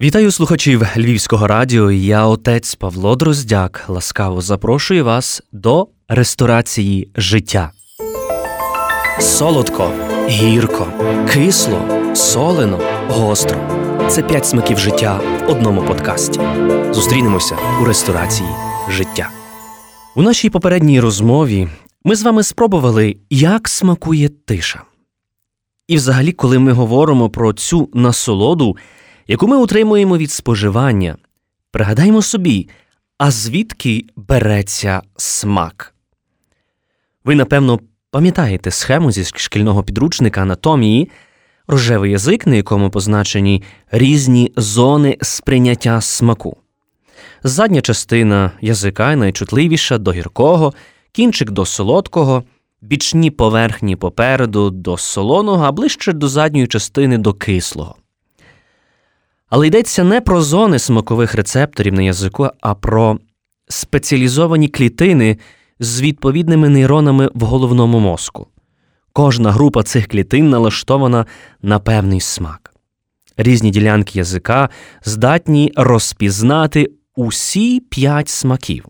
Вітаю слухачів Львівського радіо. Я отець Павло Дроздяк. Ласкаво запрошую вас до ресторації життя. Солодко, гірко, кисло, солено, гостро. Це п'ять смаків життя в одному подкасті. Зустрінемося у ресторації життя. У нашій попередній розмові ми з вами спробували, як смакує тиша. І, взагалі, коли ми говоримо про цю насолоду яку ми отримуємо від споживання, пригадаймо собі, а звідки береться смак. Ви, напевно, пам'ятаєте схему зі шкільного підручника анатомії, рожевий язик, на якому позначені різні зони сприйняття смаку. Задня частина язика найчутливіша до гіркого, кінчик до солодкого, бічні поверхні попереду до солоного, а ближче до задньої частини до кислого. Але йдеться не про зони смакових рецепторів на язику, а про спеціалізовані клітини з відповідними нейронами в головному мозку. Кожна група цих клітин налаштована на певний смак. Різні ділянки язика здатні розпізнати усі п'ять смаків.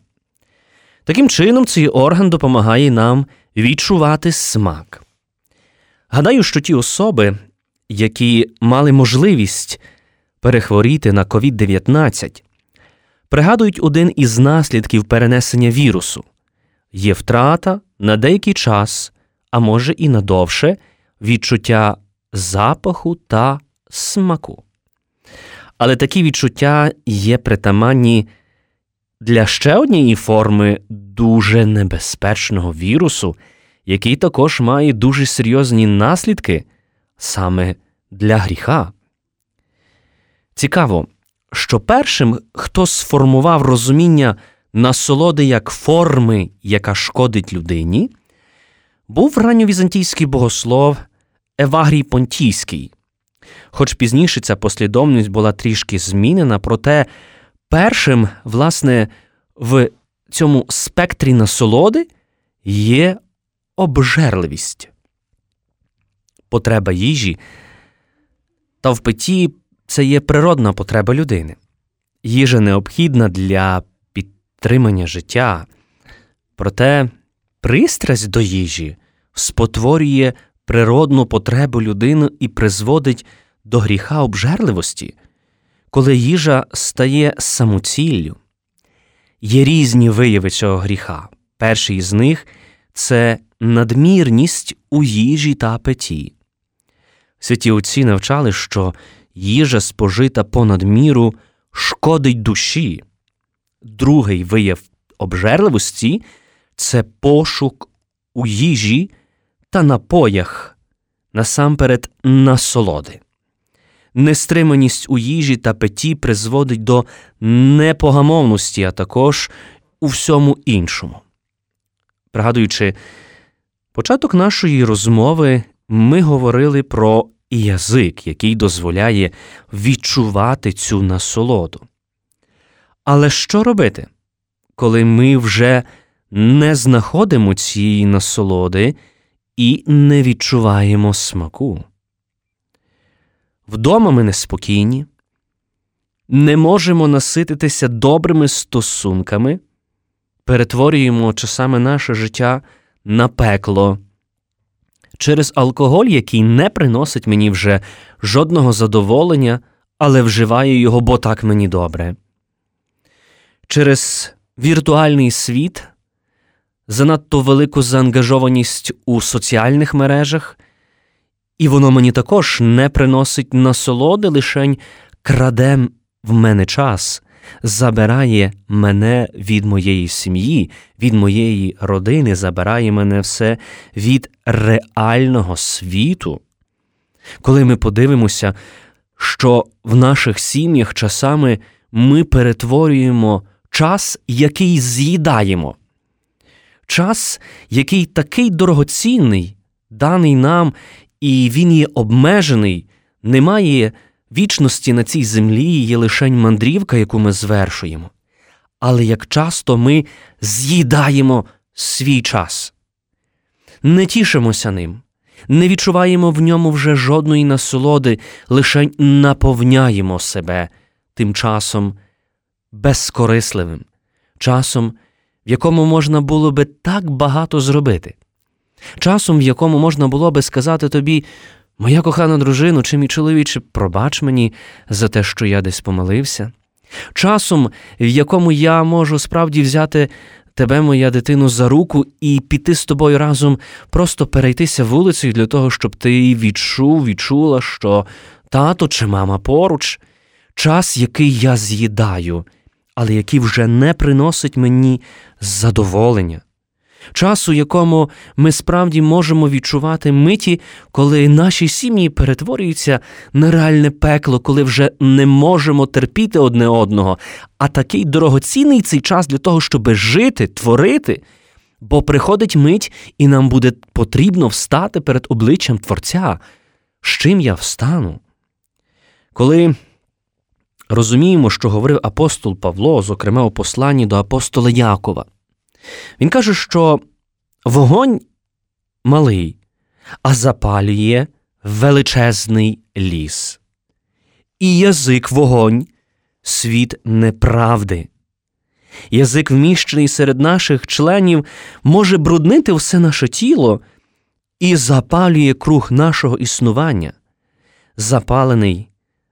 Таким чином, цей орган допомагає нам відчувати смак. Гадаю, що ті особи, які мали можливість перехворіти на COVID-19, пригадують один із наслідків перенесення вірусу є втрата на деякий час, а може і надовше, відчуття запаху та смаку. Але такі відчуття є притаманні для ще однієї форми дуже небезпечного вірусу, який також має дуже серйозні наслідки саме для гріха. Цікаво, що першим, хто сформував розуміння насолоди як форми, яка шкодить людині, був ранньовізантійський богослов Евагрій Понтійський. Хоч пізніше ця послідовність була трішки змінена, проте першим, власне, в цьому спектрі насолоди є обжерливість, потреба їжі та в питті це є природна потреба людини. Їжа необхідна для підтримання життя. Проте пристрасть до їжі спотворює природну потребу людини і призводить до гріха обжерливості, коли їжа стає самоціллю. Є різні вияви цього гріха. Перший із них це надмірність у їжі та апеті. Святі отці навчали, що їжа спожита понад міру шкодить душі. Другий вияв обжерливості це пошук у їжі та напоях, насамперед насолоди. Нестриманість у їжі та питі призводить до непогамовності, а також у всьому іншому. Пригадуючи початок нашої розмови, ми говорили про і язик, який дозволяє відчувати цю насолоду. Але що робити, коли ми вже не знаходимо цієї насолоди і не відчуваємо смаку? Вдома ми неспокійні, не можемо насититися добрими стосунками, перетворюємо часами наше життя на пекло через алкоголь, який не приносить мені вже жодного задоволення, але вживаю його, бо так мені добре. Через віртуальний світ, занадто велику заангажованість у соціальних мережах, і воно мені також не приносить насолоди, лишень краде в мене час забирає мене від моєї сім'ї, від моєї родини, забирає мене все від реального світу. Коли ми подивимося, що в наших сім'ях часами ми перетворюємо час, який з'їдаємо, час, який такий дорогоцінний, даний нам, і він є обмежений, немає вічності на цій землі є лишень мандрівка, яку ми звершуємо, але як часто ми з'їдаємо свій час, не тішимося ним, не відчуваємо в ньому вже жодної насолоди, лише наповняємо себе тим часом безкорисливим, часом, в якому можна було би так багато зробити, часом, в якому можна було би сказати тобі, моя кохана дружина чи мій чоловіче, пробач мені за те, що я десь помилився, часом, в якому я можу справді взяти. Тебе, моя дитино, за руку і піти з тобою разом, просто перейтися вулицею для того, щоб ти відчув, відчула, що тато чи мама поруч, час, який я з'їдаю, але який вже не приносить мені задоволення, час, у якому ми справді можемо відчувати миті, коли наші сім'ї перетворюються на реальне пекло, коли вже не можемо терпіти одне одного, а такий дорогоцінний цей час для того, щоб жити, творити. Бо приходить мить, і нам буде потрібно встати перед обличчям Творця. З чим я встану? Коли розуміємо, що говорив апостол Павло, зокрема у посланні до апостола Якова, він каже, що вогонь малий, а запалює величезний ліс. І язик вогонь світ неправди. Язик, вміщений серед наших членів, може бруднити все наше тіло і запалює круг нашого існування. Запалений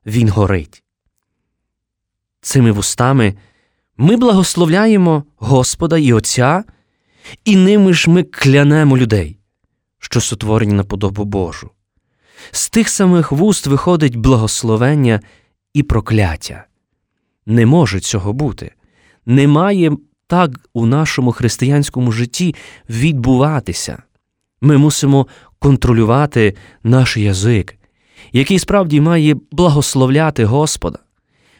він горить. Цими вустами ми благословляємо Господа і Отця, і ними ж ми клянемо людей, що сотворені на подобу Божу. З тих самих вуст виходить благословення і прокляття. Не може цього бути. Немає так у нашому християнському житті відбуватися. Ми мусимо контролювати наш язик, який справді має благословляти Господа,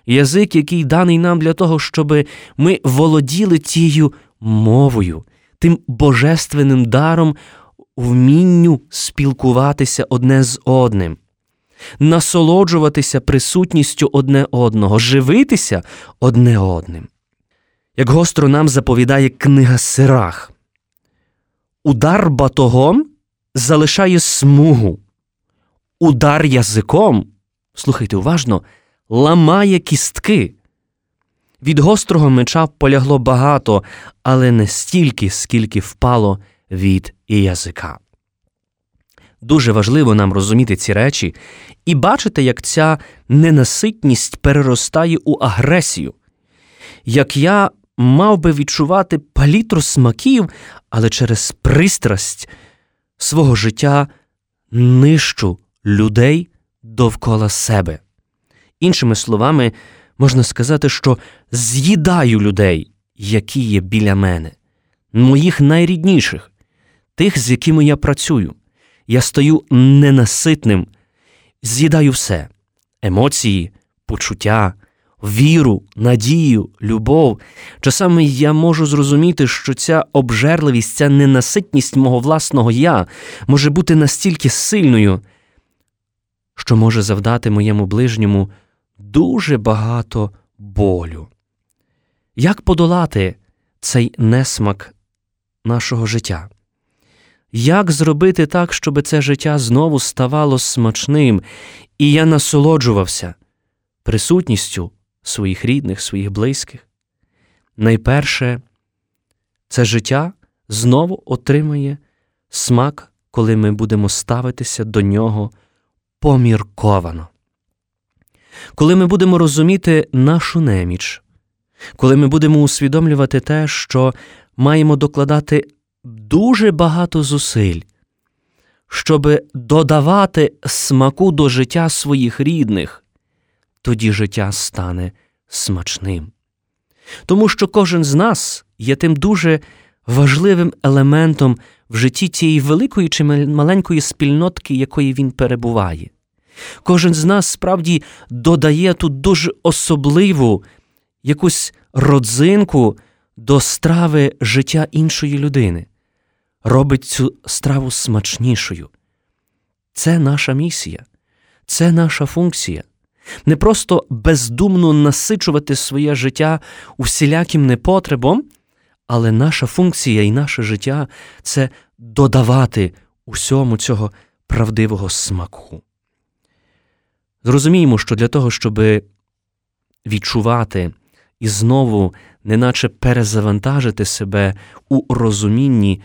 язик, який даний нам для того, щоб ми володіли тією мовою, тим божественним даром, вмінню спілкуватися одне з одним, насолоджуватися присутністю одне одного, живитися одне одним. Як гостро нам заповідає книга Сирах, удар батогом залишає смугу, удар язиком, слухайте уважно, ламає кістки. Від гострого меча полягло багато, але не стільки, скільки впало від язика. Дуже важливо нам розуміти ці речі і бачити, як ця ненаситність переростає у агресію. Як я мав би відчувати палітру смаків, але через пристрасть свого життя нищу людей довкола себе. Іншими словами, можна сказати, що з'їдаю людей, які є біля мене, моїх найрідніших, тих, з якими я працюю. Я стаю ненаситним, з'їдаю все емоції, почуття, віру, надію, любов. Часами я можу зрозуміти, що ця обжерливість, ця ненаситність мого власного я може бути настільки сильною, що може завдати моєму ближньому дуже багато болю. Як подолати цей несмак нашого життя? Як зробити так, щоб це життя знову ставало смачним, і я насолоджувався присутністю своїх рідних, своїх близьких? Найперше, це життя знову отримає смак, коли ми будемо ставитися до нього помірковано. Коли ми будемо розуміти нашу неміч, коли ми будемо усвідомлювати те, що маємо докладати дуже багато зусиль, щоб додавати смаку до життя своїх рідних, тоді життя стане смачним. Тому що кожен з нас є тим дуже важливим елементом в житті тієї великої чи маленької спільнотки, якої він перебуває. Кожен з нас справді додає тут дуже особливу якусь родзинку до страви життя іншої людини, робить цю страву смачнішою. Це наша місія, це наша функція. Не просто бездумно насичувати своє життя усіляким непотребом, але наша функція і наше життя це додавати усьому цього правдивого смаку. Зрозуміємо, що для того, щоб відчувати і знову, неначе перезавантажити себе у розумінні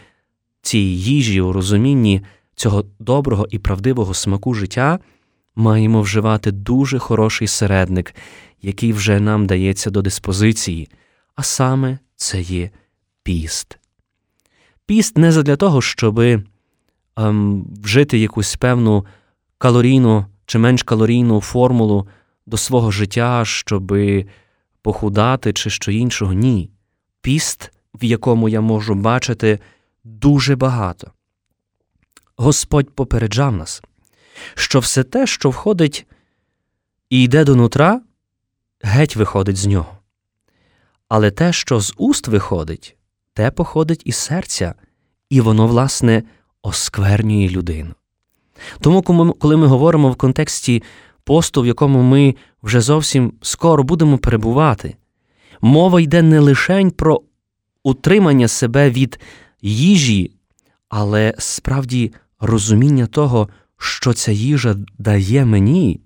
цієї їжі, у розумінні цього доброго і правдивого смаку життя, маємо вживати дуже хороший середник, який вже нам дається до диспозиції, а саме це є піст. Піст не задля того, щоб ем, вжити якусь певну калорійну чи менш калорійну формулу до свого життя, щоб похудати чи що іншого. Ні. Піст, в якому я можу бачити дуже багато. Господь попереджав нас, що все те, що входить і йде до нутра, геть виходить з нього. Але те, що з уст виходить, те походить із серця, і воно, власне, осквернює людину. Тому, коли ми говоримо в контексті посту, в якому ми вже зовсім скоро будемо перебувати, мова йде не лише про утримання себе від їжі, але справді розуміння того, що ця їжа дає мені,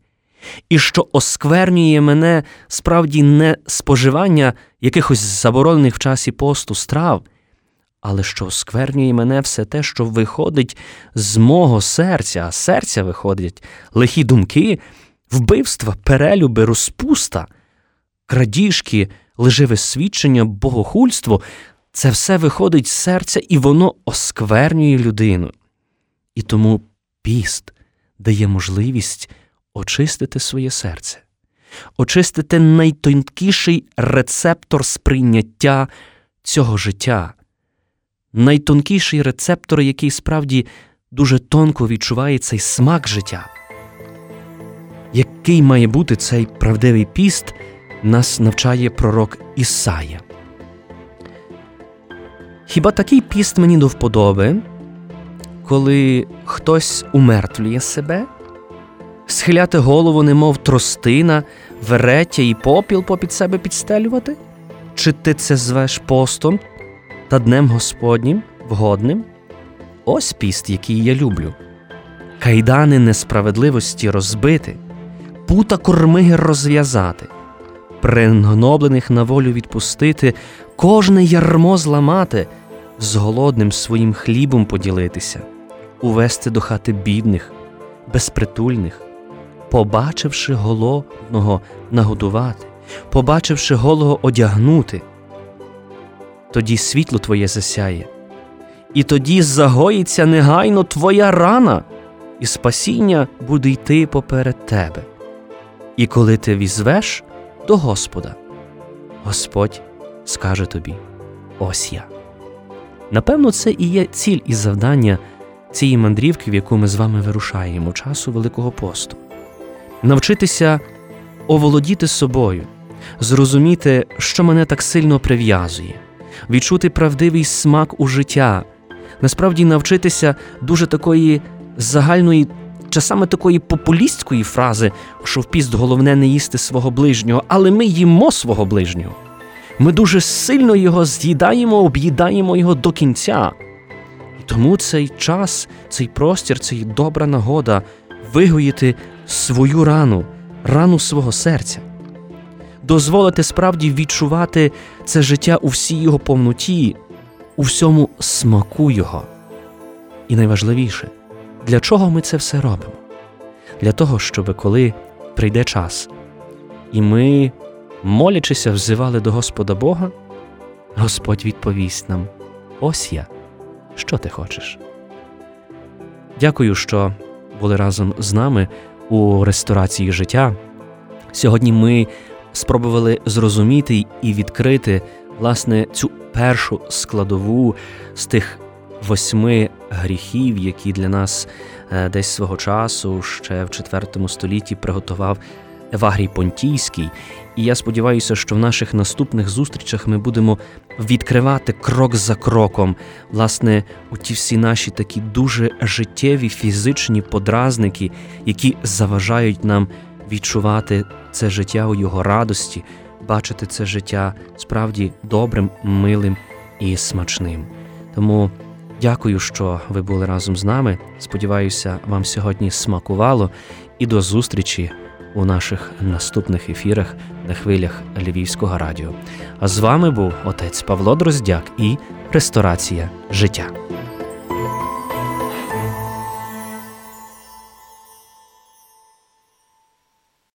і що осквернює мене справді не споживання якихось заборонених в часі посту страв, але що осквернює мене все те, що виходить з мого серця, а серця виходять лихі думки, вбивства, перелюби, розпуста, крадіжки, лживе свідчення, богохульство. Це все виходить з серця, і воно осквернює людину. І тому піст дає можливість очистити своє серце, очистити найтонкіший рецептор сприйняття цього життя, найтонкіший рецептор, який справді дуже тонко відчуває цей смак життя. Який має бути цей правдивий піст, нас навчає пророк Ісая. Хіба такий піст мені до вподоби, коли хтось умертвлює себе, схиляти голову, немов тростина, вереття і попіл попід себе підстелювати? Чи ти це звеш постом та днем Господнім, вгодним? Ось піст, який я люблю. Кайдани несправедливості розбити, пута кормиги розв'язати, пригноблених на волю відпустити, кожне ярмо зламати, з голодним своїм хлібом поділитися, увести до хати бідних, безпритульних, побачивши голодного нагодувати, побачивши голого одягнути. Тоді світло твоє засяє, і тоді загоїться негайно твоя рана, і спасіння буде йти поперед тебе. І коли ти візвеш до Господа, Господь скаже тобі: Ось я. Напевно, це і є ціль і завдання цієї мандрівки, в яку ми з вами вирушаємо часу Великого посту. Навчитися оволодіти собою, зрозуміти, що мене так сильно прив'язує, відчути правдивий смак у життя, насправді навчитися дуже такої загальної, часами такої популістської фрази, що в піст головне не їсти свого ближнього, але ми їмо свого ближнього. Ми дуже сильно його з'їдаємо, об'їдаємо його до кінця. І тому цей час, цей простір, це добра нагода вигоїти свою рану, рану свого серця, дозволити справді відчувати це життя у всій його повноті, у всьому смаку Його. І найважливіше, для чого ми це все робимо? Для того, щоб коли прийде час, і ми молячися, взивали до Господа Бога, Господь відповість нам: Ось я, що ти хочеш. Дякую, що були разом з нами у ресторації життя. Сьогодні ми спробували зрозуміти і відкрити власне цю першу складову з тих восьми гріхів, які для нас е, десь свого часу ще в IV столітті приготував Евагрій Понтійський. І я сподіваюся, що в наших наступних зустрічах ми будемо відкривати крок за кроком, власне, у ті всі наші такі дуже життєві фізичні подразники, які заважають нам відчувати це життя у його радості, бачити це життя справді добрим, милим і смачним. Тому дякую, що ви були разом з нами. Сподіваюся, вам сьогодні смакувало і до зустрічі у наших наступних ефірах на хвилях Львівського радіо. А з вами був отець Павло Дроздяк і Ресторація життя.